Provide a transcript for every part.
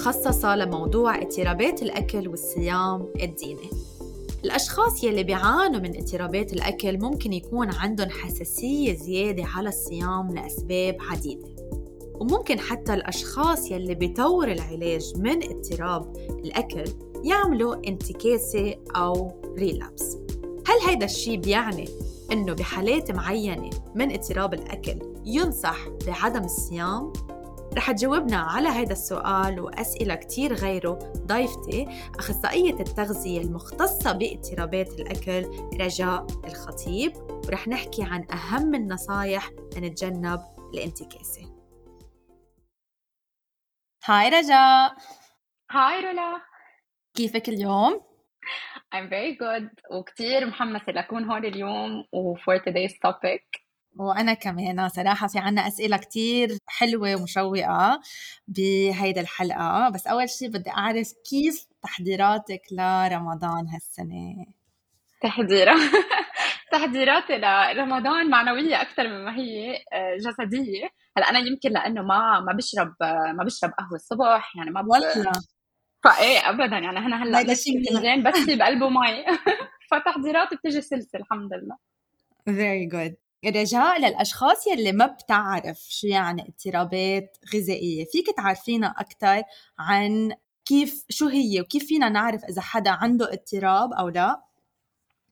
مخصصة لموضوع اضطرابات الأكل والصيام الديني. الأشخاص يلي بيعانوا من اضطرابات الأكل ممكن يكون عندهم حساسية زيادة على الصيام لأسباب عديدة. وممكن حتى الأشخاص يلي بيطور العلاج من اضطراب الأكل يعملوا انتكاسة أو ريلابس هل هيدا الشيء بيعني إنه بحالات معينة من اضطراب الأكل ينصح بعدم الصيام؟ رح تجاوبنا على هذا السؤال وأسئلة كتير غيره ضيفتي أخصائية التغذية المختصة باضطرابات الأكل رجاء الخطيب ورح نحكي عن أهم النصايح لنتجنب الانتكاسة. هاي رجاء. هاي رولا كيفك اليوم؟ I'm very good. وكتير محمسة لأكون هون اليوم و for today's topic. وأنا كمان صراحة في عنا أسئلة كتير حلوة ومشوقة بهيدا الحلقة. بس أول شي بدي أعرف كيف تحضيراتك لرمضان هالسنة؟ تحضيرات تحضيراتي لرمضان معنوية أكثر مما هي آه، جسدية. هلأ أنا يمكن لأنه ما ما بشرب ما بشرب قهوة الصبح يعني ما ولا فايه ابدا يعني أنا هلأ فنجان بس بقلبه مي. فتحضيراتي بتجي سلسه الحمد لله. Very good. رجاء للأشخاص يلي ما بتعرف شو يعني اضطرابات غذائية. فيك تعرفينا أكثر عن كيف شو هي وكيف فينا نعرف إذا حدا عنده اضطراب أو لا؟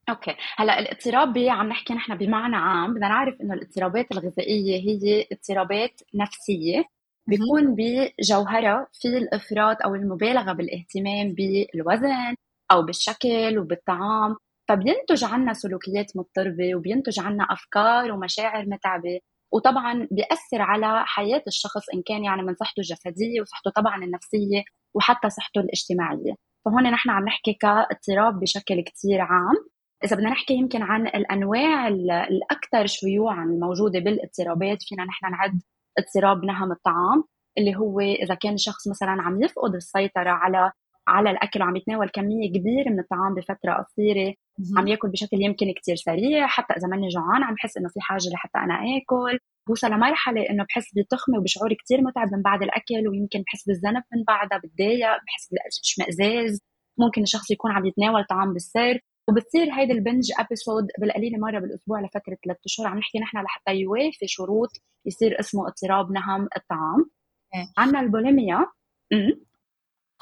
أوكي. هلأ الاضطراب عم نحكي نحن بمعنى عام بدنا نعرف إنه الاضطرابات الغذائية هي اضطرابات نفسية. بيكون بجوهرها في الإفراط أو المبالغة بالاهتمام بالوزن أو بالشكل وبالطعام. فبينتج عنا سلوكيات مضطربة وبينتج عنا أفكار ومشاعر متعبة وطبعا بيأثر على حياة الشخص إن كان يعني من صحته الجسدية وصحته طبعا النفسية وحتى صحته الاجتماعية. فهون نحن عم نحكي كاضطراب بشكل كتير عام. إذا بدنا نحكي يمكن عن الأنواع الأكثر شيوعا الموجودة بالاضطرابات فينا نحن نعد اضطراب نهم الطعام اللي هو إذا كان الشخص مثلا عم يفقد السيطرة على على الأكل وعم يتناول كمية كبيرة من الطعام بفترة قصيرة. عم ياكل بشكل يمكن كتير سريع. حتى إذا ماني جوعان عم بحس إنه في حاجة لحتى أنا آكل. بوصل لمرحلة إنه بحس بتخمة وبشعور كتير متعب من بعد الأكل ويمكن بحس بالذنب من بعدها بتضايق بحس بالاشمئزاز ممكن الشخص يكون عم يتناول طعام بالسر. وبتصير هيدي البنج ابيسود بالقليلة مرة بالأسبوع لفترة ثلاث أشهر عم نحكي نحن لحتى يوافي شروط يصير اسمه اضطراب نهم الطعام. إيه. عندنا البوليميا.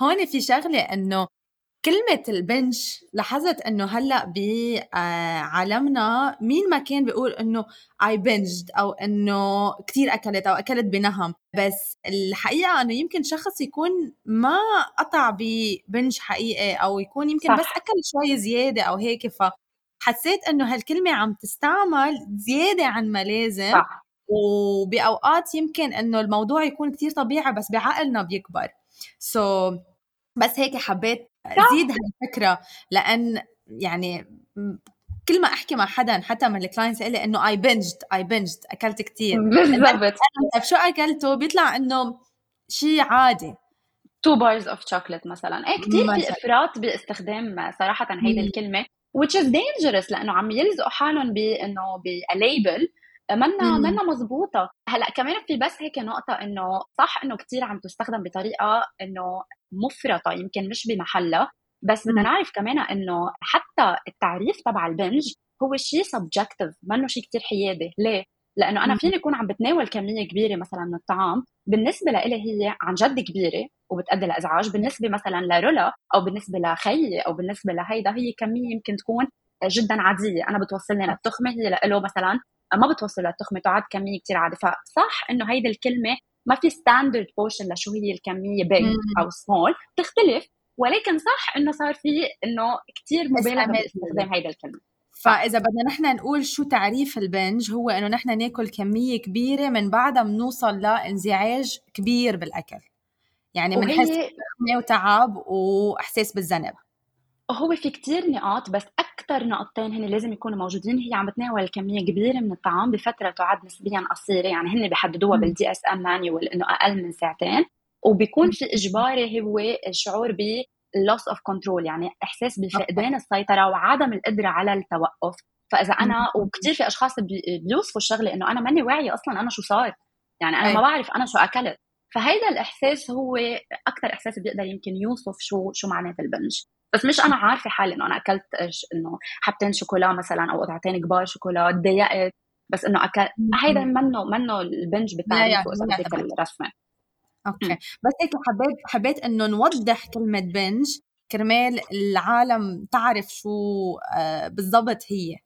هون في شغلة إنه كلمة البنش لاحظت إنه هلأ بعالمنا مين ما كان بيقول إنه اي بنجد أو إنه كثير أكلت أو أكلت بنهم بس الحقيقة إنه يمكن شخص يكون ما قطع ببنج حقيقي أو يكون يمكن صح. بس أكل شوي زيادة أو هيك فحسيت إنه هالكلمة عم تستعمل زيادة عن ما لازم صح. وبأوقات يمكن إنه الموضوع يكون كثير طبيعي بس بعقلنا بيكبر so so, بس هيك حبيت أزيد هالفكرة لأن يعني كل ما أحكي مع حدا حتى من ال clients لي إنه I binged I binged أكلت كثير بالضبط. طيب شو أكلته؟ بيطلع إنه شيء عادي. two bars of chocolate مثلا. إيه كثير في افراط باستخدام صراحة هيدي الكلمة which is dangerous لأنه عم يلزقوا حالهم بإنه بليبل منا منا مزبوطة هلأ كمان في بس هيك نقطة إنه صح إنه كثير عم تستخدم بطريقة إنه مفرطة يمكن مش بمحلها بس بدنا نعرف كمان إنه حتى التعريف تبع البنج هو شيء سبجكتيف منه شيء كثير حيادي. ليه؟ لأنه أنا فيني اكون عم بتناول كمية كبيرة مثلا من الطعام بالنسبة لإلي هي عن جد كبيرة وبتؤدي لإزعاج بالنسبة مثلا لرولا أو بالنسبة لخيي أو بالنسبة لهيدا هي كمية يمكن تكون جدا عادية. أنا بتوصلني للتخمة هي له مثلا ما بتوصل للتخمة تعد كمية كثير عاديه فصح إنه هيدي الكلمة ما في standard portion لشو هي الكمية big أو سمول بتختلف ولكن صح إنه صار في إنه كثير مبالغة باستخدام هيدا الكلمة. فإذا بدنا نحن نقول شو تعريف ال binge هو إنه نحن ناكل كمية كبيرة من بعدها بنوصل لانزعاج كبير بالأكل. يعني بنحس وهي... وتعب وإحساس بالذنب. هو في كتير نقاط بس أكثر نقطتين هن لازم يكونوا موجودين. هي عم بتناول كمية كبيرة من الطعام بفترة تعد نسبيا قصيرة. يعني هن بيحددوها بال DSM manual إنه أقل من ساعتين. وبيكون في إجباري هو الشعور ب loss of control يعني إحساس بفقدان السيطرة وعدم القدرة على التوقف. فإذا أنا وكثير في أشخاص بيوصفوا الشغلة إنه أنا ماني واعية أصلا أنا شو صار. يعني أنا ما بعرف أنا شو أكلت. فهيدا الإحساس هو أكثر إحساس بيقدر يمكن يوصف شو شو معنات البنج. بس مش أنا عارفة حالي إنه أنا أكلت إنه حبتين شوكولا مثلا أو قطعتين كبار شوكولا تضايقت. بس إنه أكل هيدا منه منه ال binge اذا بدك الرسمة. okay. بس هيك حبيت حبيت إنه نوضح كلمة binge. كرمال العالم تعرف شو آه، بالضبط هي.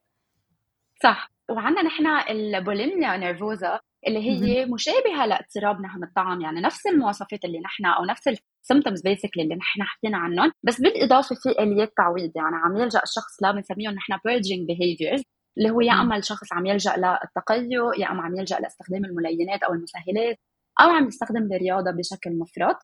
صح. وعندنا نحن ال bulimia nervosa اللي هي مشابهة لاضطراب نهم الطعام يعني نفس المواصفات اللي نحن أو نفس ال symptoms basically اللي نحن حكينا عنهم. بس بالإضافة في آليات تعويض يعني عم يلجأ الشخص لا بنسميهم نحن purging behaviors اللي هو يا أما الشخص عم يلجأ للتقيؤ يا أما عم يلجأ لاستخدام الملينات أو المسهلات أو عم يستخدم الرياضه بشكل مفرط.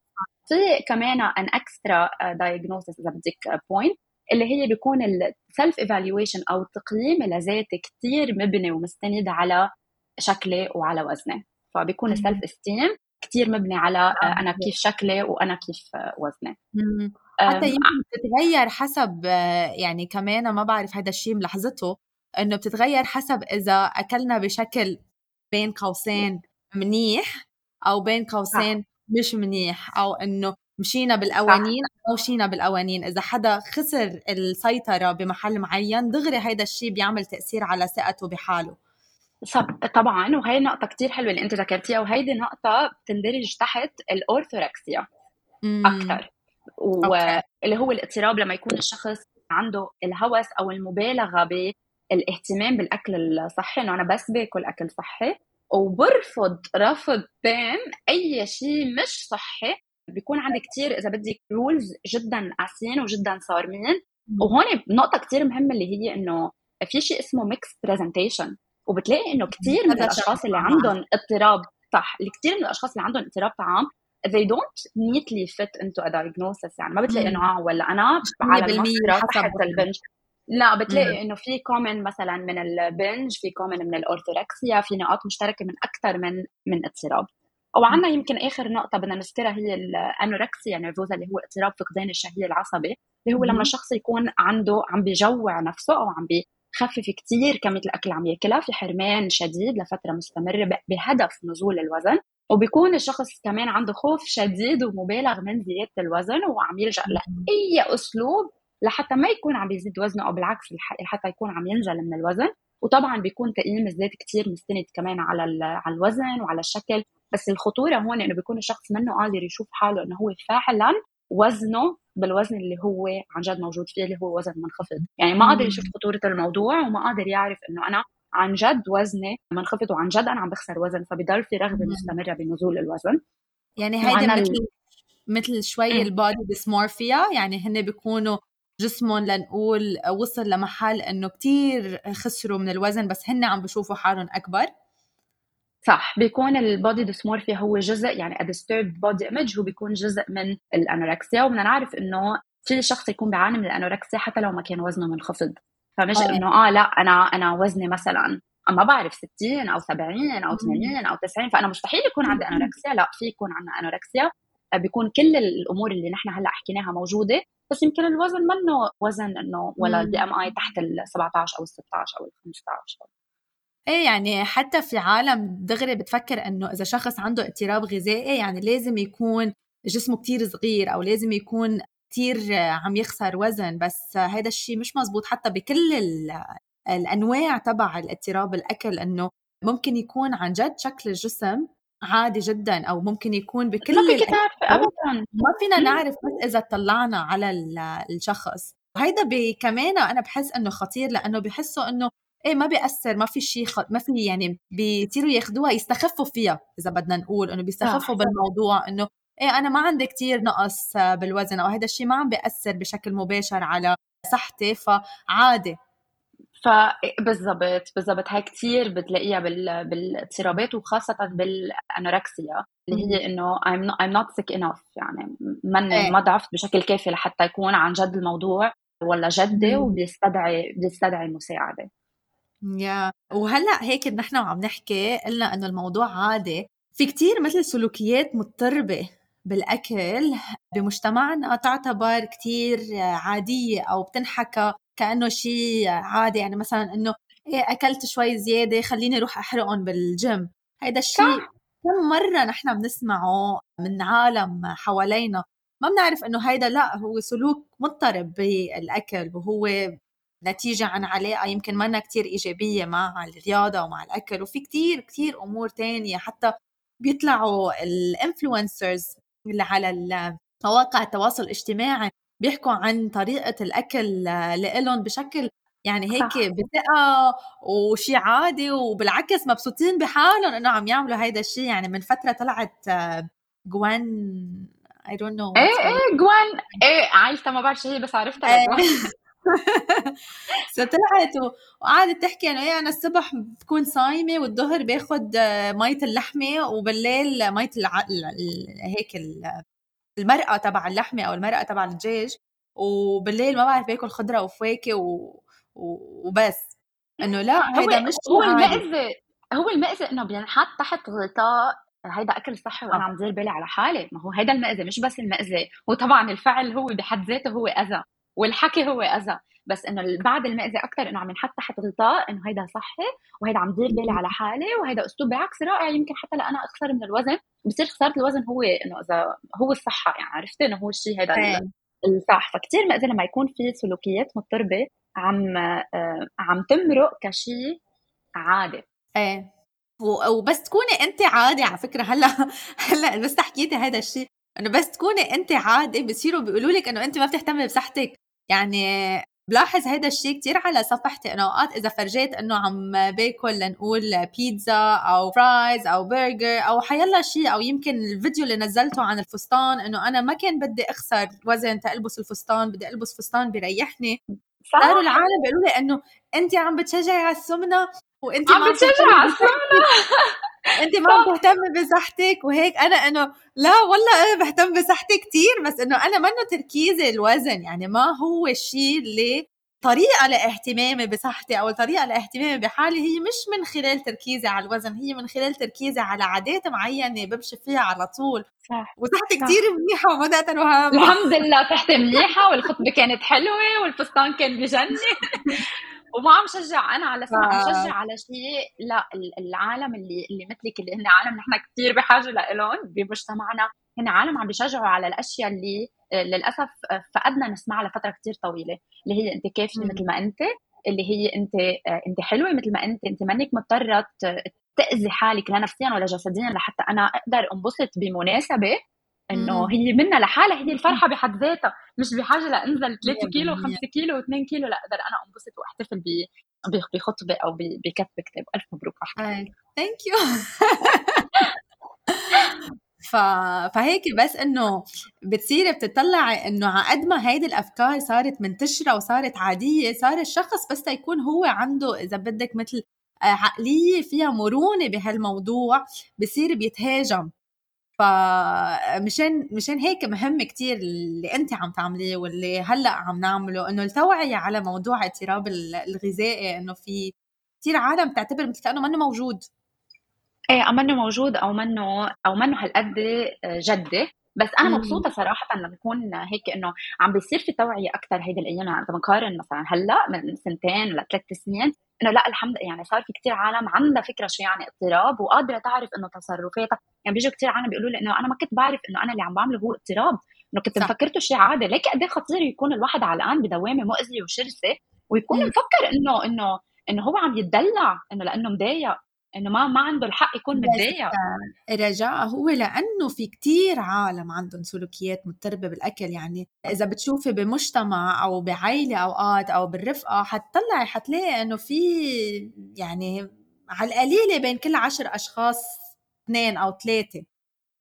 في كمان an extra diagnostic إذا بدك point اللي هي بيكون ال self evaluation أو التقييم لذاتي كثير مبني ومستند على شكلي وعلى وزني. فبيكون ال self esteem كثير مبني على آه، أنا كيف شكلي وأنا كيف آه، وزني. حتى يمكن بتتغير حسب آه، يعني كمان ما بعرف هذا الشيء ملاحظته إنه بتتغير حسب إذا أكلنا بشكل بين قوسين منيح أو بين قوسين مش منيح أو إنه مشينا بالقوانين أو مشينا بالقوانين. إذا حدا خسر السيطرة بمحل معين دغري هيدا الشيء بيعمل تأثير على ثقته بحاله. طبعا وهي نقطة كتير حلوة اللي أنت ذكرتيها وهيدي نقطة بتندرج تحت الأورثوركسيا أكثر واللي هو الاضطراب لما يكون الشخص عنده الهوس أو المبالغة بالاهتمام بالأكل الصحي إنه أنا بس باكل أكل صحي وبرفض رفض تام أي شيء مش صحي بيكون عندي كتير إذا بدك rules جدا قاسيين وجدا صارمين. وهون نقطة كتير مهمة اللي هي إنه في شيء اسمه mixed presentation وبتلاقي إنه كثير من الأشخاص اللي عندهم اضطراب صح الكثير من الأشخاص اللي عندهم اضطراب طعام they don't neatly fit into a diagnosis. يعني ما بتلاقي إنه آه ولا أنا على المسطره تحت ال binge. لا بتلاقي إنه في common مثلا من ال binge في common من ال orthorexia في نقاط مشتركة من أكثر من من اضطراب. وعندنا يمكن آخر نقطة بدنا نذكرها هي ال anorexia nervosa اللي هو اضطراب فقدان الشهية العصبي اللي هو لما الشخص يكون عنده عم بيجوع نفسه أو عم بيخفف كثير كميه الأكل عم يأكلها. في حرمان شديد لفترة مستمرة بهدف نزول الوزن. وبيكون الشخص كمان عنده خوف شديد ومبالغ من زيادة الوزن وعم يلجأ لأي أسلوب لحتى ما يكون عم بيزيد وزنه أو بالعكس لحتى يكون عم ينزل من الوزن. وطبعا بيكون تقييم الذات كثير مستند كمان على على الوزن وعلى الشكل. بس الخطورة هون إنه بيكون الشخص منه قادر يشوف حاله إنه هو فعلا وزنه بالوزن اللي هو عن جد موجود فيه اللي هو وزن منخفض. يعني ما قادر يشوف خطورة الموضوع وما قادر يعرف إنه أنا عن جد وزني منخفض وعن جد أنا عم بخسر وزن فبضل في رغبة مستمرة بنزول الوزن. يعني هيدا مثل مثل شوي البادي ديسمورفيا يعني هن بيكونوا جسمهم لنقول وصل لمحل إنه كتير خسروا من الوزن بس هن عم بشوفوا حالهم أكبر. صح بيكون البودي ديسمورفيا هو جزء يعني disturbed body image هو بيكون جزء من الأنوركسيا. وبدنا نعرف إنه في شخص يكون بيعاني من الأنوركسيا حتى لو ما كان وزنه منخفض. فمش آه. إنه آه لا أنا أنا وزني مثلا ما بعرف 60 أو 70 أو 80 أو 90 فأنا مستحيل يكون عندي أنوركسيا. لا في يكون عندنا أنوركسيا. بيكون كل الأمور اللي نحن هلأ حكيناها موجودة بس يمكن الوزن منه وزن إنه ولا ال BMI تحت ال 17 أو ال 16 أو ال 15 إيه يعني حتى في عالم دغري بتفكر إنه إذا شخص عنده اضطراب غذائي يعني لازم يكون جسمه كتير صغير أو لازم يكون كتير عم يخسر وزن. بس هذا الشيء مش مزبوط. حتى بكل الأنواع تبع الاضطراب الأكل إنه ممكن يكون عن جد شكل الجسم عادي جدا أو ممكن يكون بكل ما فيك تعرفي ابدا. ما فينا نعرف بس إذا اطلعنا على الشخص. وهيدا كمان أنا بحس إنه خطير لأنه بحسوا إنه إيه ما بيأثر ما في شيء خ... ما في يعني بيصيروا ياخذوها يستخفوا فيها إذا بدنا نقول إنه بيستخفوا آه. بالموضوع إنه إيه أنا ما عندي كتير نقص بالوزن أو هذا الشيء ما عم بيأثر بشكل مباشر على صحتي فعادي. فبالضبط بالضبط هاي كثير بتلاقيها بال... بالاضطرابات وخاصة بالأنوركسيا اللي هي إنه I'm not, I'm not sick enough. يعني من إيه. ما ضعفت بشكل كافي لحتى يكون عن جد الموضوع ولا جدي وبيستدعي بيستدعي مساعدة يا وهلأ هيك نحن وعم نحكي قلنا إنه الموضوع عادي. في كتير مثل سلوكيات مضطربة بالأكل بمجتمعنا تعتبر كتير عادية أو بتنحكى كأنه شيء عادي. يعني مثلا إنه إيه أكلت شوي زيادة خليني أروح أحرقهم بالجيم. هيدا الشيء كم مرة نحن بنسمعه من عالم حوالينا. ما بنعرف إنه هيدا لأ هو سلوك مضطرب بالأكل وهو نتيجة عن علاقة يمكن منا كتير إيجابية مع الرياضة ومع الأكل وفي كتير كتير أمور تانية. حتى بيطلعوا ال influencers اللي على مواقع التواصل الاجتماعي بيحكوا عن طريقة الأكل لإلهم بشكل يعني هيك بثقة وشي عادي وبالعكس مبسوطين بحالهم إنه عم يعملوا هيدا الشيء يعني من فترة طلعت جوان I don't know إيه إيه جوان. إيه عايشة ما بعرف شيء بس عرفتها. إيه. طلعت وقعدت تحكي انه إيه أنا الصبح بكون صايمة والظهر باخذ مية اللحمة وبالليل مية الع... هيك المرقة تبع اللحمة أو المرقة تبع الدجاج وبالليل ما بعرف باكل خضرة وفواكه و... وبس. إنه لا هيدا مش هو المأذي هو المأذي إنه بينحط تحت غطاء هيدا أكل صحي وأنا عم دير بالي على حالي. ما هو هيدا المأذي مش بس المأذي. وطبعا الفعل هو بحد ذاته هو أذى. والحكي هو أذى. بس إنه بعد المأذي أكثر إنه عم ينحط تحت غطاء إنه هيدا صحي وهيدا عم دير بالي على حالي وهيدا أسلوب بالعكس رائع. يمكن حتى لأنا أخسر من الوزن بصير خسارة الوزن هو إنه إذا هو الصحة يعني عرفتي؟ إنه هو الشيء هيدا الصح فكتير مأذي لما يكون في سلوكيات مضطربة عم آه، عم تمرق كشيء عادي. إيه. وبس تكوني انت عادي على فكرة. هلأ هلأ بس حكيتي هذا الشيء. إنه بس تكوني انت عادي بصيروا بيقولوا لك إنه انت ما بتهتمي بصحتك. يعني بلاحظ هذا الشيء كتير على صفحتي انه اوقات إذا فرجيت إنه عم باكل لنقول بيتزا أو fries أو برجر أو حيلا شيء أو يمكن الفيديو اللي نزلته عن الفستان إنه أنا ما كان بدي أخسر وزن تلبس الفستان بدي ألبس فستان بيريحني. صاروا العالم بيقولوا لي إنه انت عم بتشجعي على السمنة وانت عم بتشجعي على السمنة. انت ما بتهتمي بصحتك وهيك. أنا انه لا والله أنا بهتم بصحتي كثير بس إنه أنا منه تركيزي الوزن يعني ما هو الشيء اللي طريقة لاهتمامي بصحتي أو الطريقة لاهتمامي بحالي هي مش من خلال تركيزي على الوزن هي من خلال تركيزي على عادات معينة بمشي فيها على طول. صح وصحتي كثير منيحة وما وهام الحمد لله صحتي منيحة والخطبة كانت حلوة والفستان كان بجنن. وما عم شجع. أنا على سمع عم شجع على شيء لا العالم اللي اللي مثلك اللي هن عالم نحن كثير بحاجة لهم بمجتمعنا. هن عالم عم بيشجعوا على الأشياء اللي آه، للأسف آه، فقدنا نسمعها لفترة كثير طويلة اللي هي أنت كيفه مثل ما أنت اللي هي أنت آه، أنت حلوة مثل ما أنت أنت مانك مضطرة تأذي حالك لا نفسيا ولا جسديا لحتى أنا أقدر أنبسط بمناسبة إنه هي منها لحالها هي الفرحة بحد ذاتها مش بحاجة لأنزل 3 كيلو 5 كيلو و2 كيلو لا أقدر أنا أنبسط وأحتفل بخطبة أو بكتب كتاب. ألف مبروك على ثانك يو ف... فهيك بس إنه بتصيري بتطلعي إنه على قد ما هيدي الأفكار صارت منتشرة وصارت عادية صار الشخص بس تيكون هو عنده إذا بدك مثل عقلية فيها مرونة بهالموضوع بصير بيتهاجم. فمشان مشان هيك مهم كتير اللي انت عم تعمليه واللي هلأ عم نعمله إنه التوعية على موضوع اضطراب الغذائي إنه في كثير عالم تعتبر مثل كأنه منه موجود. إيه منه موجود أو منه أو منه هالقد جدي. بس أنا مبسوطة صراحة لما بكون هيك إنه عم بيصير في توعية أكثر هيدي الأيام يعني بنقارن مثلا هلأ من سنتين لثلاث سنين إنه لا الحمد يعني صار في كثير عالم عندها فكرة شو يعني اضطراب وقادرة تعرف إنه تصرفاتها. يعني بيجوا كثير عالم بيقولوا لي إنه أنا ما كنت بعرف إنه أنا اللي عم بعمله هو اضطراب. إنه كنت مفكرته شيء عادي. ليك قد إيه خطير يكون الواحد علقان بدوامة مؤذية وشرسة ويكون مفكر إنه إنه إنه هو عم يتدلع إنه لأنه مضايق. إنه ما ما عنده الحق يكون متضايق. رجاء هو لأنه في كتير عالم عندهم سلوكيات مضطربه بالأكل. يعني إذا بتشوفي بمجتمع أو بعائله أوقات أو بالرفقة حتطلعي حتلاقي إنه في يعني على القليلة بين كل عشر أشخاص اثنين أو ثلاثة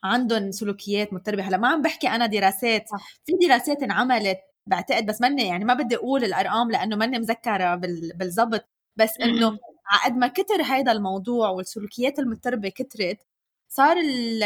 عندهم سلوكيات مضطربه هلأ ما عم بحكي أنا دراسات في دراسات انعملت بعتقد بس مني يعني ما بدي أقول الأرقام لأنه ماني مذكرة بالضبط. بس إنه قد ما كتر هذا الموضوع والسلوكيات المضطربة كترت صار ال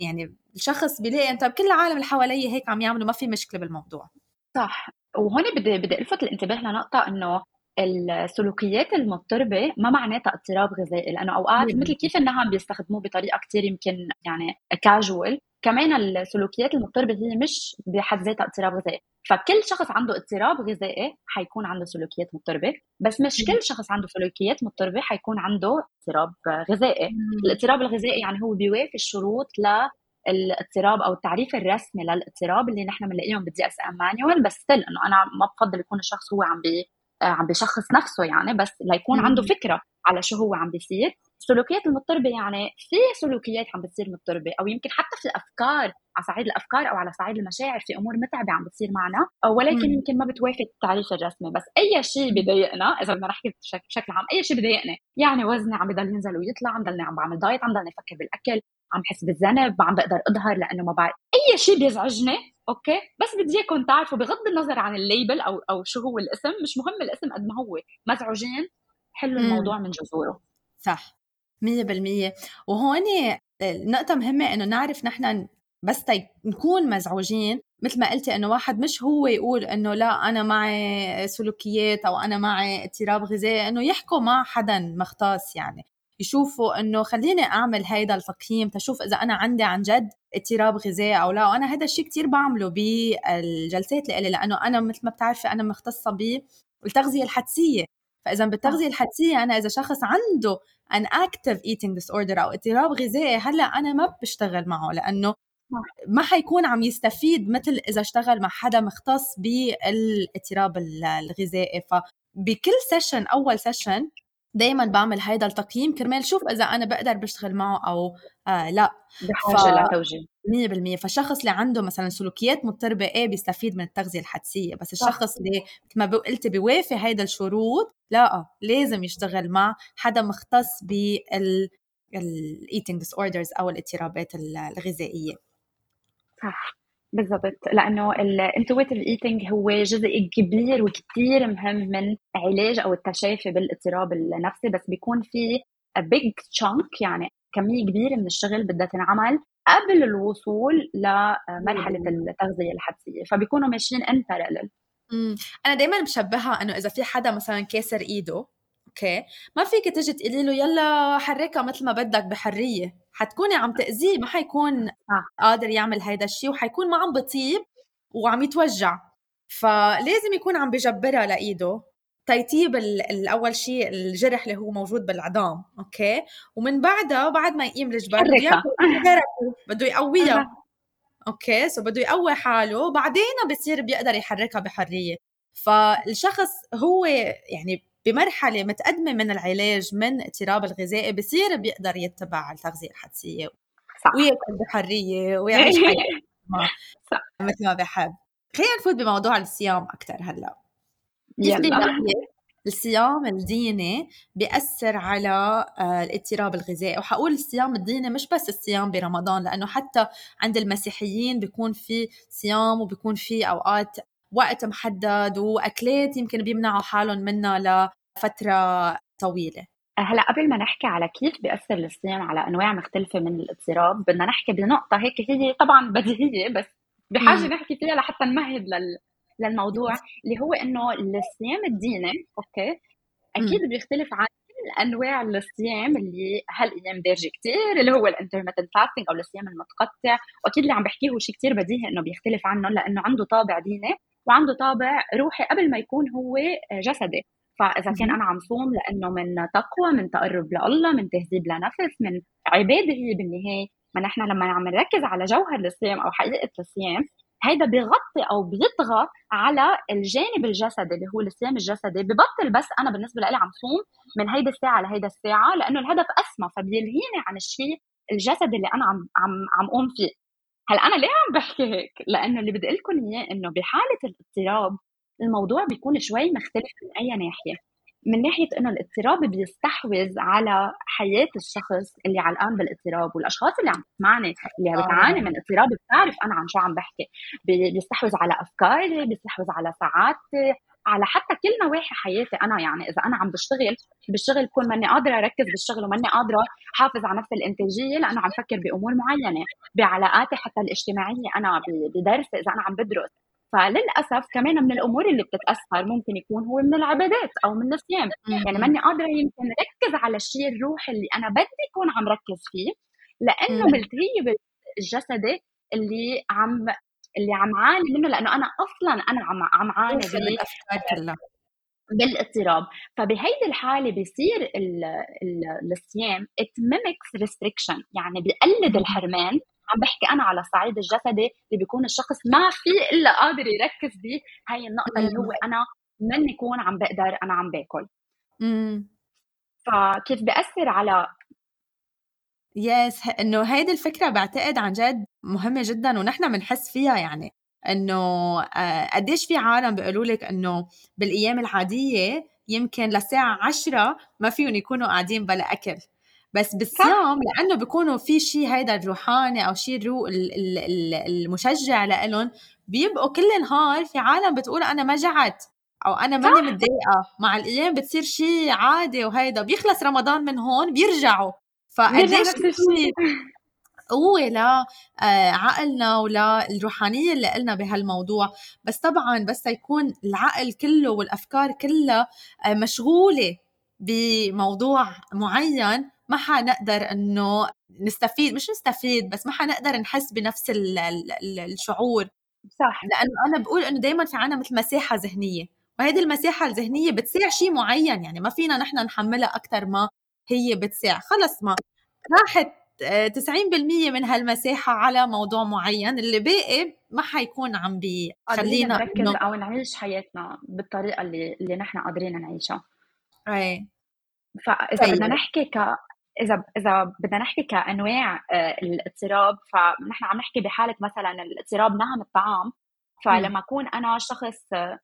يعني الشخص بيلاقي انت كل العالم اللي حواليه هيك عم يعملوا ما في مشكلة بالموضوع. صح. وهون بدي بدي ألفت الانتباه لنقطة إنه السلوكيات المضطربة ما معناتها اضطراب غذائي لأنه أوقات مثل كيف إنها عم بيستخدموه بطريقة كثير يمكن يعني كاجوال كمان السلوكيات المضطربه هي مش بحد ذاتها اضطراب غذائي. فكل شخص عنده اضطراب غذائي حيكون عنده سلوكيات مضطربه بس مش كل شخص عنده سلوكيات مضطربه حيكون عنده اضطراب غذائي. الاضطراب الغذائي يعني هو بيوافي الشروط ل الاضطراب أو التعريف الرسمي للاضطراب اللي نحن بنلاقيهم بال DSM manual بس still إنه أنا ما بفضل يكون الشخص هو عم بي عم بيشخص نفسه يعني بس ليكون عنده فكرة على شو هو عم بيصير. السلوكيات المضطربة يعني في سلوكيات عم بتصير مضطربة أو يمكن حتى في افكار على صعيد الأفكار أو على صعيد المشاعر في أمور متعبة عم بتصير معنا ولكن مم. يمكن ما بتوافق التعريف الرسمي بس أي شيء بضايقنا إذا بدنا نحكي بشكل عام أي شيء بضايقني يعني وزني عم بضل ينزل ويطلع عم ضلني عم بعمل diet عم ضلني أفكر بالأكل عم بحس بالذنب عم بقدر أظهر لأنه ما بعرف. أي شيء بيزعجني okay؟ بس بدي إياكم تعرفوا بغض النظر عن ال label أو أو شو هو الاسم مش مهم الاسم قد ما هو مزعوجين حلوا الموضوع من جذوره. صح. مية بالمية. وهون نقطة مهمة إنه نعرف نحن بس نكون مزعوجين مثل ما قلتي إنه واحد مش هو يقول إنه لا أنا معي سلوكيات أو أنا معي اضطراب غذائي إنه يحكوا مع حدا مختص يعني. يشوفوا إنه خليني أعمل هيدا التقييم تشوف إذا أنا عندي عن جد اضطراب غذائي أو لا. وأنا هذا الشيء كثير بعمله بالجلسات اللي لأنه أنا مثل ما بتعرفي أنا مختصة بالتغذيه الحدسية. فإذا بالتغذيه الحدسيه أنا إذا شخص عنده an active eating disorder أو اضطراب غذائي هلأ أنا ما بشتغل معه لأنه ما حيكون عم يستفيد مثل إذا اشتغل مع حدا مختص بالاضطراب الغذائي. فبكل session أول session دائما بعمل هيدا التقييم كرمال شوف إذا أنا بقدر بشتغل معه أو آه لأ. بحاجة ف... لتوجيه. 100% فالشخص اللي عنده مثلا سلوكيات مضطربة إيه بيستفيد من التغذية الحدسية. بس الشخص اللي مثل ما قلتي بيوافي هيدا الشروط لا لازم يشتغل مع حدا مختص بال disorders أو الاضطرابات الغذائية. صح بالضبط. لأنه ال intuitive eating هو جزء كبير وكثير مهم من علاج أو التشافي بالاضطراب النفسي بس بيكون في big chunk يعني كمية كبيرة من الشغل بدها تنعمل قبل الوصول لمرحلة التغذية الحدسية فبيكونوا ماشيين in parallel أنا دائما بشبهها إنه إذا في حدا مثلا كاسر إيده okay؟ ما فيك تجي تقولي له يلا حركها مثل ما بدك بحرية. حتكوني عم تأذيه ما حيكون قادر يعمل هيدا الشيء وحيكون ما عم بطيب وعم يتوجع. فلازم يكون عم بجبرها لإيده. تيطيب الأول شيء الجرح اللي هو موجود بالعظام okay؟ ومن بعدها بعد ما يقيم الجبر بده بده يقويها. okay so بده يقوي حاله بعدين بصير بيقدر يحركها بحرية. فالشخص هو يعني بمرحلة متقدمة من العلاج من اضطراب الغذائي بصير بيقدر يتبع التغذية الحدسية. ويأكل بحرية ويعيش حياته مثل ما بحب. خلينا نفوت بموضوع الصيام أكثر هلأ. يلا. الصيام الديني بيأثر على آه، الاضطراب الغذائي. وحقول الصيام الديني مش بس الصيام برمضان لأنه حتى عند المسيحيين بيكون في صيام وبيكون في أوقات وقت محدد وأكلات يمكن بيمنعوا حالهم منها لفترة طويلة. هلأ قبل ما نحكي على كيف بيأثر الصيام على أنواع مختلفة من الاضطراب بدنا نحكي بنقطة هيك هي طبعا بديهية بس بحاجة نحكي فيها لحتى نمهد لل... للموضوع اللي هو إنه الصيام الديني okay؟ أكيد بيختلف عن كل أنواع الصيام اللي هالأيام دارجه كثير اللي هو ال intermittent fasting أو الصيام المتقطع وأكيد اللي عم بحكيه هو شيء كثير بديهي إنه بيختلف عنه لأنه عنده طابع ديني وعنده طابع روحي قبل ما يكون هو جسدي. فإذا كان أنا عم صوم لأنه من تقوى من تقرب لله من تهذيب لنفس من عبادة هي بالنهاية. ما نحن لما عم نركز على جوهر الصيام أو حقيقة الصيام هيدا بيغطي أو بيطغى على الجانب الجسدي اللي هو الصيام الجسدي. ببطل بس أنا بالنسبة لي عم صوم من هيدا الساعة لهيدا الساعة لأنه الهدف أسمى فبيلهيني عن الشيء الجسدي اللي أنا عم عم عم قوم فيه. هلأ أنا ليه عم بحكي هيك؟ لأنه اللي بدي لكم إياه إنه بحالة الاضطراب الموضوع بيكون شوي مختلف من أي ناحية. من ناحية إنه الاضطراب بيستحوذ على حياة الشخص اللي علقان بالاضطراب والأشخاص اللي عم تسمعني اللي عم بتعاني من اضطراب بتعرف أنا عن شو عم بحكي. بيستحوذ على أفكاري بيستحوذ على سعادتي على حتى كل نواحي حياتي أنا. يعني إذا أنا عم بشتغل بالشغل بكون ماني قادرة أركز بالشغل وماني قادرة حافظ على نفس الإنتاجية لأنه عم فكر بأمور معينة بعلاقاتي حتى الاجتماعية أنا بدرسي إذا أنا عم بدرس. فللأسف كمان من الأمور اللي بتتأثر ممكن يكون هو من العبادات أو من الصيام. يعني ماني قادرة يمكن ركز على الشيء الروحي اللي أنا بدي أكون عم ركز فيه لأنه ملتهيه الجسدي اللي عم اللي عم عاني منه لأنه أنا أصلا أنا عم عم عاني بالاضطراب. فبهيدي الحالة ال الصيام it mimics restriction. يعني بيقلد الحرمان عم بحكي أنا على الصعيد الجسدي اللي بيكون الشخص ما في إلا قادر يركز بهي النقطة اللي هو أنا من يكون عم بقدر أنا عم باكل. فكيف بأثر على يس إنه هيدي الفكرة بعتقد عن جد مهمة جدا ونحن بنحس فيها يعني. إنه آه، قديش في عالم بيقولوا لك إنه بالأيام العادية يمكن للساعة 10 ما فيهم يكونوا قاعدين بلا أكل. بس بالصيام لأنه بيكونوا في شيء هيدا الروحاني أو شيء الرو المشجع لإلهم بيبقوا كل نهار في عالم بتقول أنا ما جعت أو أنا ماني متضايقة. مع الأيام بتصير شيء عادي وهيدا. بيخلص رمضان من هون بيرجعوا. فقديش قوة لعقلنا وللروحانية اللي قلنا بهالموضوع. بس طبعا بس يكون العقل كله والأفكار كلها آه، مشغولة بموضوع معين ما حنقدر إنه نستفيد مش نستفيد بس ما حنقدر نحس بنفس الشعور. صح. لأنه أنا بقول إنه دائما في عنا مثل مساحة ذهنية وهذه المساحة الذهنية بتساع شيء معين يعني ما فينا نحن نحملها أكثر ما هي بتساع خلص ما راحت 90% من هالمساحة على موضوع معين اللي باقي ما حيكون عم بيخلينا نركز أو نعيش حياتنا بالطريقة اللي, اللي نحن قادرين نعيشها. اي فإذا طيب. بدنا نحكي ك اذا إذا بدنا نحكي كأنواع آه، الاضطراب فنحن عم نحكي بحالة مثلا الاضطراب نهم الطعام فلما أكون أنا شخص آه،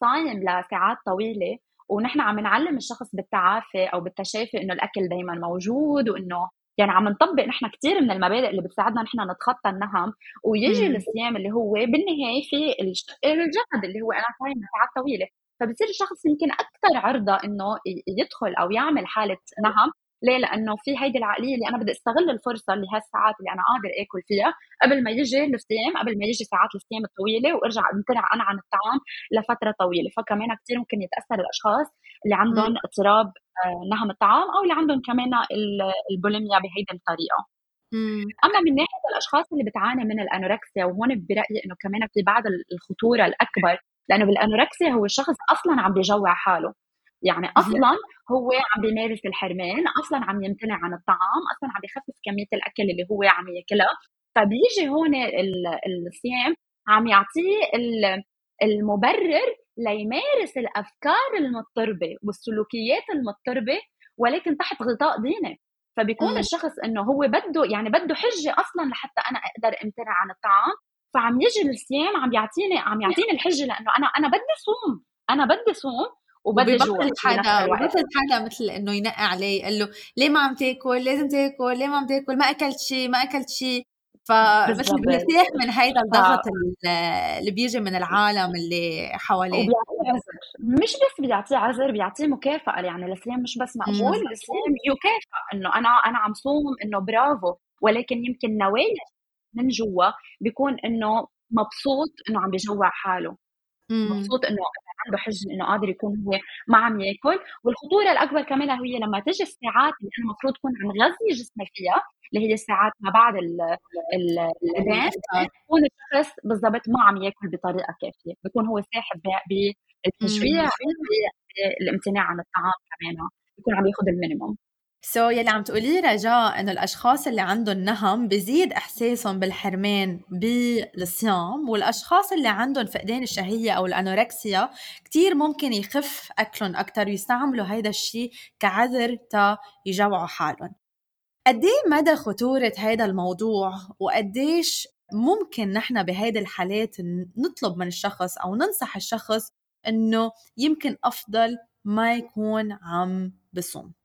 صايم لساعات طويلة ونحن عم نعلم الشخص بالتعافي أو بالتشافي إنه الأكل دائما موجود وإنه يعني عم نطبق نحن كثير من المبادئ اللي بتساعدنا نحن نتخطى النهم ويجي مم. الصيام اللي هو بالنهاية في الجسد اللي هو أنا صايم ساعات طويلة فبصير الشخص يمكن أكثر عرضة إنه يدخل أو يعمل حالة نهم ليه؟ لأنه في هيدي العقلية اللي أنا بدي أستغل الفرصة اللي هالساعات اللي أنا قادر آكل فيها قبل ما يجي الصيام قبل ما يجي ساعات الصيام الطويلة وأرجع امتنع أنا عن الطعام لفترة طويلة. فكمان كثير ممكن يتأثر الأشخاص اللي عندهم اضطراب آه، نهم الطعام أو اللي عندهم كمان البوليميا بهيدي الطريقة. أما من ناحية الأشخاص اللي بتعاني من الأنوركسيا وهون برأيي إنه كمان في بعض الخطورة الأكبر لأنه بالأنوركسيا هو الشخص أصلا عم بيجوع حاله. يعني أصلا هو عم بيمارس الحرمان أصلا عم يمتنع عن الطعام أصلا عم بيخفف كمية الأكل اللي هو عم ياكلها. فبيجي هون الصيام عم يعطيه المبرر ليمارس الأفكار المضطربة والسلوكيات المضطربة ولكن تحت غطاء ديني. فبيكون م. الشخص إنه هو بده يعني بده حجة أصلا لحتى أنا أقدر امتنع عن الطعام. فعم يجي الصيام عم يعطيني عم يعطيني الحجة لإنه أنا أنا بدي صوم أنا بدي صوم جوا حدا وبطل حدا مثل إنه ينقي عليه يقول له ليه ما عم تاكل؟ لازم تاكل ليه ما عم تاكل؟ ما أكلت شيء ما أكلت شيء فمثل بنرتاح من هيدا الضغط اللي بيجي من العالم اللي حواليه. مش بس بيعطيه عذر بيعطيه مكافأة. يعني الصيام مش بس مقبول الصيام يكافئ إنه أنا أنا عم صوم إنه برافو. ولكن يمكن نوايا من جوا بيكون إنه مبسوط إنه عم بيجوع حاله. مبسوط إنه عنده حجه إنه قادر يكون هو ما عم ياكل. والخطورة الأكبر كمان هي لما تجي الساعات اللي أنا المفروض كون عم غذي جسمي فيها اللي هي الساعات ما بعد الأذان بكون الشخص بالضبط ما عم ياكل بطريقة كافية. بكون هو ساحب بالتشجيع بالامتناع عن الطعام كمان بكون عم ياخذ ال minimum. so so, يلي عم تقولي رجاء إنه الأشخاص اللي عندهم نهم بزيد إحساسهم بالحرمان بالصيام والأشخاص اللي عندهم فقدان الشهية أو ال anorexia كتير ممكن يخف أكلهم أكثر ويستعملوا هيدا الشيء كعذر تا يجوعوا حالهم. قد إيه مدى خطورة هذا الموضوع؟ وقديش ممكن نحن بهيدي الحالات نطلب من الشخص أو ننصح الشخص إنه يمكن أفضل ما يكون عم بصوم؟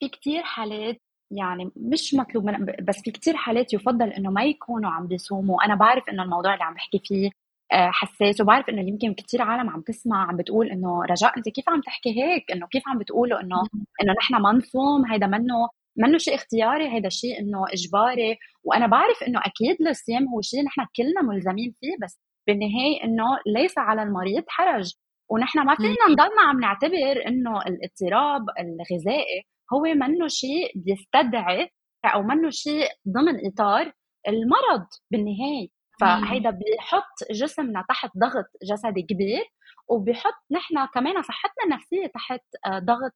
في كتير حالات يعني مش مطلوب من بس في كتير حالات يفضل إنه ما يكونوا عم بيصوموا. أنا بعرف إنه الموضوع اللي عم بحكي فيه آه، حساس وبعرف إنه يمكن كتير عالم عم تسمع عم بتقول إنه رجاء انت كيف عم تحكي هيك؟ إنه كيف عم بتقولوا إنه إنه نحن ما نصوم؟ هيدا منه منه شيء اختياري هيدا شيء إنه إجباري. وأنا بعرف إنه أكيد الصيام هو شيء نحن كلنا ملزمين فيه بس بالنهاية إنه ليس على المريض حرج. ونحن ما فينا نضلنا عم نعتبر إنه الاضطراب الغذائي هو منه شيء بيستدعي أو منه شيء ضمن إطار المرض بالنهاية. فهيدا بيحط جسمنا تحت ضغط جسدي كبير وبيحط نحن كمان صحتنا النفسية تحت آه، ضغط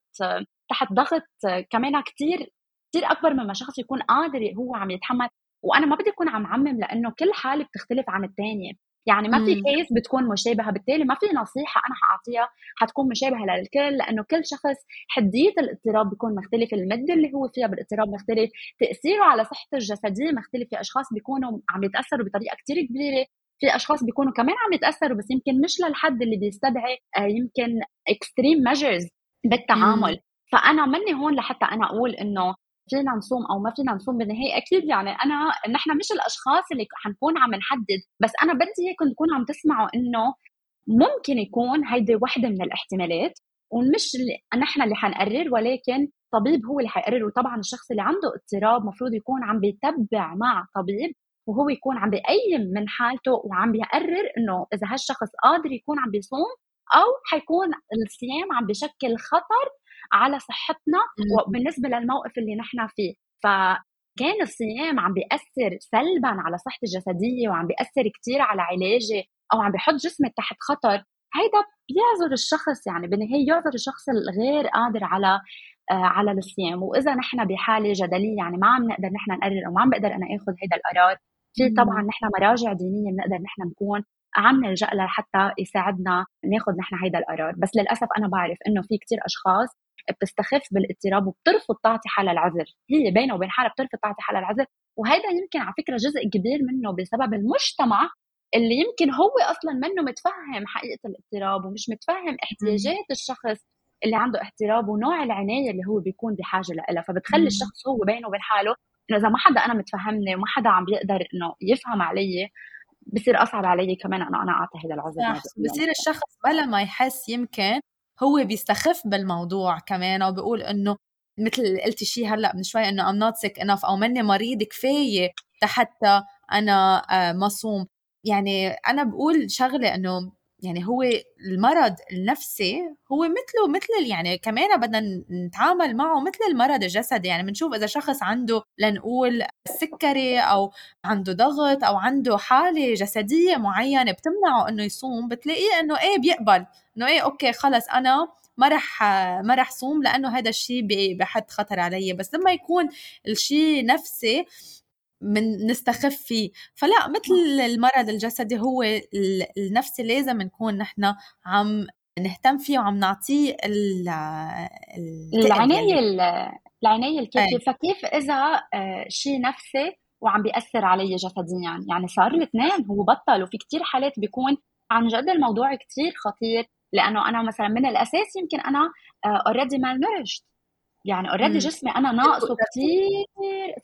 تحت ضغط كمان كتير كثير أكبر مما شخص يكون قادر هو عم يتحمل. وأنا ما بدي أكون عم عمم لأنه كل حالة بتختلف عن الثانية يعني ما في كيس بتكون مشابهة بالتالي ما في نصيحة أنا حاعطيها حتكون مشابهة للكل لأنه كل شخص حدية الاضطراب بيكون مختلف المده اللي هو فيها بالاضطراب مختلف تأثيره على صحته الجسدية مختلف في أشخاص بيكونوا عم يتأثروا بطريقة كثير كبيرة في أشخاص بيكونوا كمان عم يتأثروا بس يمكن مش للحد اللي بيستدعي آه، يمكن extreme measures بالتعامل. فأنا مني هون لحتى أنا أقول إنه فينا نصوم أو ما فينا نصوم بالنهاية أكيد يعني أنا نحن مش الأشخاص اللي حنكون عم نحدد بس أنا بدي اياكم تكونوا عم تسمعوا إنه ممكن يكون هيدي وحدة من الاحتمالات ومش نحن اللي حنقرر ولكن طبيب هو اللي حيقرر وطبعا الشخص اللي عنده اضطراب مفروض يكون عم بيتبع مع طبيب وهو يكون عم بيقيم من حالته وعم بيقرر إنه إذا هالشخص قادر يكون عم بيصوم أو حيكون الصيام عم بشكل خطر على صحتنا وبالنسبة للموقف اللي نحن فيه. فكان الصيام عم بيأثر سلبا على صحتي الجسدية وعم بيأثر كثير على علاجي أو عم بيحط جسمي تحت خطر. هيدا بيعذر الشخص يعني بالنهاية يعذر الشخص الغير قادر على آه على الصيام. وإذا نحن بحالة جدلية يعني ما عم نقدر نحن نقرر أو ما عم بقدر أنا آخذ هيدا القرار في طبعا نحن مراجع دينية بنقدر نحن نكون عم نلجأ لها حتى يساعدنا ناخذ نحن هيدا القرار. بس للأسف أنا بعرف إنه في كتير أشخاص بتستخف بالاضطراب وبترفض تعطي حالها العذر. هي بينها وبين حالها بترفض تعطي حالها العذر. وهذا يمكن على فكرة جزء كبير منه بسبب المجتمع اللي يمكن هو أصلا منه متفهم حقيقة الاضطراب ومش متفهم احتياجات الشخص اللي عنده اضطراب ونوع العناية اللي هو بيكون بحاجة لها فبتخلي الشخص هو بينه وبين حاله إنه إذا ما حدا أنا متفهمني وما حدا عم بيقدر إنه يفهم علي بصير أصعب علي كمان إنه أنا أعطي هذا العذر. بصير الشخص بلا ما يحس يمكن هو بيستخف بالموضوع كمان وبيقول إنه مثل قلتي شيء هلأ من شوي إنه I'm not sick enough أو مني مريض كفاية لحتى أنا آه، مصوم. يعني أنا بقول شغلة إنه يعني هو المرض النفسي هو مثله مثل يعني كمان بدنا نتعامل معه مثل المرض الجسدي. يعني بنشوف إذا شخص عنده لنقول سكري أو عنده ضغط أو عنده حالة جسدية معينة بتمنعه إنه يصوم بتلاقيه إنه إيه بيقبل إنه إيه okay خلص أنا ما رح ما رح صوم لأنه هذا الشيء بحد خطر علي. بس لما يكون الشيء نفسي من نستخف فيه. فلا مثل المرض الجسدي هو النفسي لازم نكون نحن عم نهتم فيه وعم نعطيه العناية العناية الكافية. فكيف إذا آه، شيء نفسي وعم بيأثر علي جسديا؟ يعني صار الاثنين هو بطل وفي كتير حالات بيكون عن جد الموضوع كتير خطير لأنه أنا مثلا من الأساس يمكن أنا already malnourished يعني already جسمي أنا ناقصه كثير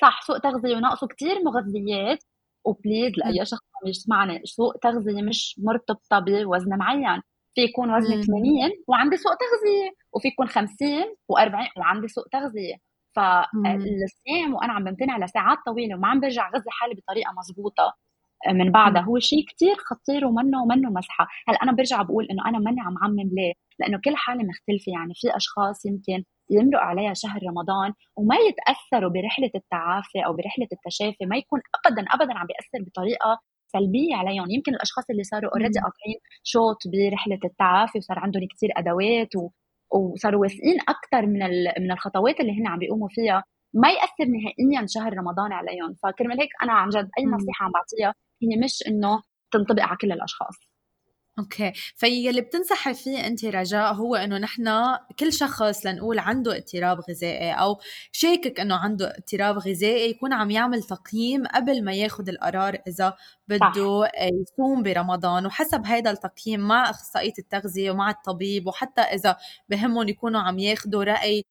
صح سوء تغذية وناقصه كثير مغذيات. و please لأي شخص عم يسمعني سوء تغذية مش مرتبطة بوزن معين. في يكون وزني 80 وعندي سوء تغذية وفي يكون 50 و40 وعندي سوء تغذية. فالصيام وأنا عم بمتنع لساعات طويلة وما عم برجع غذي حالي بطريقة مزبوطة. آه، من بعدها هو شيء كتير خطير ومنه ومنه مسحه هلأ أنا برجع بقول إنه أنا ماني عم عمم ليه؟ لأنه كل حاله مختلفة. يعني في أشخاص يمكن يمرق عليها شهر رمضان وما يتأثروا برحلة التعافي أو برحلة التشافي ما يكون ابدا ابدا عم بيأثر بطريقة سلبية عليهم. يمكن الأشخاص اللي صاروا اوريدي قاطعين شوط برحلة التعافي وصار عندهم كثير أدوات و... وصاروا واثقين أكثر من ال... من الخطوات اللي هن عم بيقوموا فيها ما يأثر نهائيا شهر رمضان عليهم. فكرمال هيك أنا عن جد أي نصيحة عم بعطيها هي مش إنه تنطبق على كل الأشخاص. أوكي. فاللي بتنصحي فيه انت رجاء هو إنه نحن كل شخص لنقول عنده اضطراب غذائي أو شاكك إنه عنده اضطراب غذائي يكون عم يعمل تقييم قبل ما ياخذ القرار إذا بده يصوم برمضان وحسب هذا التقييم مع أخصائية التغذية ومع الطبيب وحتى إذا بهمهم يكونوا عم ياخذوا رأي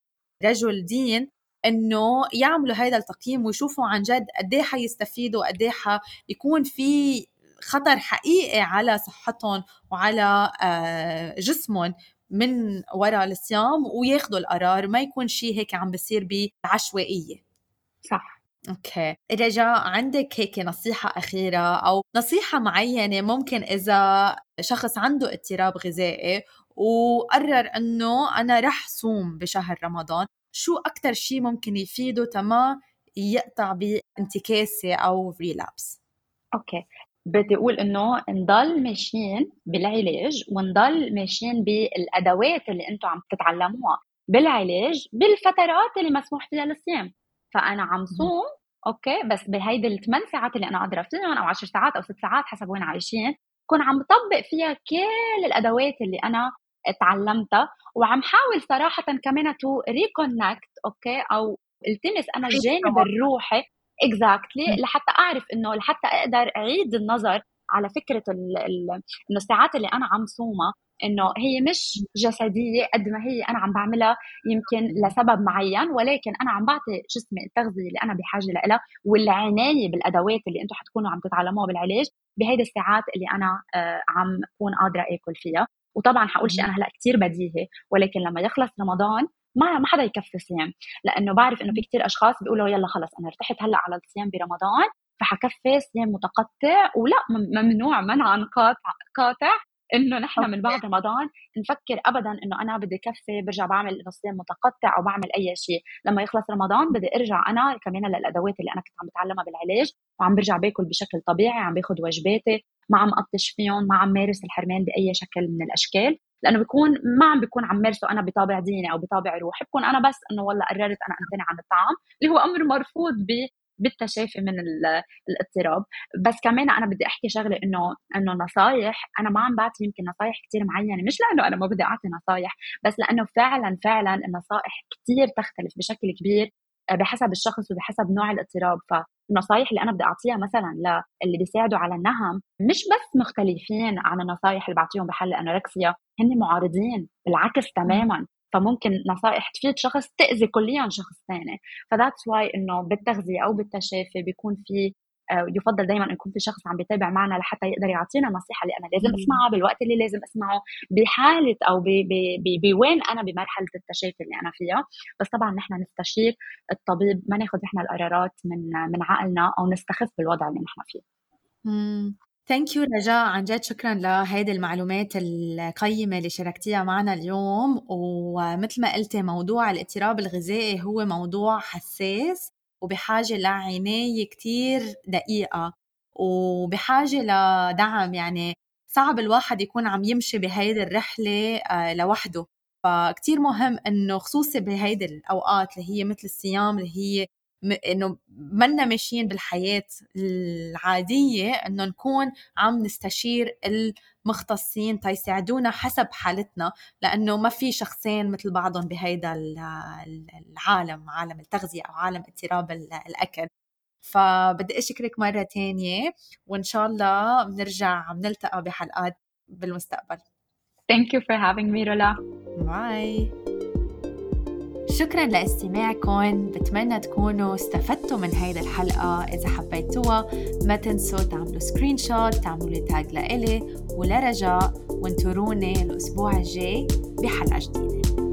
رجل دين إنه يعملوا هذا التقييم ويشوفوا عن جد قد إيه حيستفيدوا قد إيه حيكون في خطر حقيقي على صحتهم وعلى آه، جسمهم من وراء الصيام وياخذوا القرار ما يكون شيء هيك عم بيصير بعشوائية. صح. أوكي. رجاء عندك هيك نصيحة أخيرة أو نصيحة معينة ممكن إذا شخص عنده اضطراب غذائي وقرر إنه أنا رح صوم بشهر رمضان شو أكتر شيء ممكن يفيده تما يقطع بانتكاسة أو relapse okay. بدي أقول إنه نضل ماشيين بالعلاج ونضل ماشيين بالأدوات اللي أنتم عم تتعلموها بالعلاج بالفترات اللي مسموح فيها الصيام فأنا عم صوم okay بس بهيدي الثمان ساعات اللي أنا قادرة فيهم أو 10 ساعات أو 6 ساعات حسب وين عايشين كون عم بطبق فيها كل الأدوات اللي أنا تعلمتها وعم حاول صراحة كمان to reconnect okay أو التمس أنا الجانب الروحي exactly لحتى أعرف إنه لحتى أقدر أعيد النظر على فكرة إنه الساعات اللي أنا عم صومها إنه هي مش جسدية قد ما هي أنا عم بعملها يمكن لسبب معين ولكن أنا عم بعطي جسمي التغذية اللي أنا بحاجة لها والعناية بالأدوات اللي أنتم حتكونوا عم تتعلموها بالعلاج بهيدي الساعات اللي أنا آه، عم اكون قادرة آكل فيها. وطبعا حقول شيء أنا هلأ كثير بديهي ولكن لما يخلص رمضان ما ما حدا يكفي صيام. لأنه بعرف إنه في كثير أشخاص بيقولوا يلا خلص أنا ارتحت هلأ على الصيام برمضان فحكفي صيام متقطع ولا ممنوع منعا قاطع قاطع. إنه نحن من بعد رمضان نفكر ابدا إنه أنا بدي كفي برجع بعمل صيام متقطع أو بعمل أي شيء. لما يخلص رمضان بدي أرجع أنا كمان للأدوات اللي أنا كنت عم بتعلمها بالعلاج وعم برجع باكل بشكل طبيعي عم باخذ وجباتي ما عم قطش فيهم ما عم مارس الحرمان بأي شكل من الأشكال. لأنه بيكون ما عم بيكون عم مارسه أنا بطابع ديني أو بطابع روحي بكون أنا بس إنه والله قررت أنا أمتنع عن الطعام اللي هو أمر مرفوض بالتشافي من الاضطراب. بس كمان أنا بدي أحكي شغلة انه إنه نصايح أنا ما عم بعطي يمكن نصايح كثير معينة مش لأنه أنا ما بدي أعطي نصايح بس لأنه فعلا فعلا النصائح كثير تختلف بشكل كبير آه، بحسب الشخص وبحسب نوع الاضطراب. فالنصايح اللي أنا بدي أعطيها مثلا للي بيساعدوا على النهم مش بس مختلفين عن النصايح اللي بعطيهم بحل ال anorexia هن معارضين بالعكس تماما. فممكن نصائح تفيد شخص تأذي كليا شخص ثاني. ف that's why إنه بالتغذية أو بالتشافي بيكون في آه، يفضل دائما ان يكون في شخص عم بيتابع معنا لحتى يقدر يعطينا النصيحه اللي أنا لازم أسمعها بالوقت اللي لازم أسمعه بحالة أو بوين أنا بمرحلة التشافي اللي أنا فيها. بس طبعا نحن نستشير الطبيب ما ناخذ نحن القرارات من من عقلنا أو نستخف بالوضع اللي نحن فيه. Thank you رجاء. عن جد شكرا لهيدي المعلومات القيمة اللي شاركتيها معنا اليوم. ومثل ما قلتي موضوع الاضطراب الغذائي هو موضوع حساس وبحاجة لعناية كتير دقيقة. وبحاجة لدعم يعني صعب الواحد يكون عم يمشي بهيدي الرحلة آه، لوحده. فكتير مهم إنه خصوصي بهيدي الأوقات اللي هي مثل الصيام اللي هي إنه منا ماشيين بالحياة العادية إنه نكون عم نستشير المختصين تيساعدونا حسب حالتنا لأنه ما في شخصين مثل بعضهم بهيدا العالم عالم التغذية أو عالم اضطراب الأكل فبدي أشكرك مرة تانية وإن شاء الله بنرجع بنلتقى بحلقات بالمستقبل Thank you for having me, Rola. Bye. شكرا لاستماعكم. بتمنى تكونوا استفدتوا من هيدي الحلقة. إذا حبيتوها ما تنسوا تعملوا screenshot تعملوا لي tag لإلي. ولرجاء وانطروني الأسبوع الجاي بحلقة جديدة.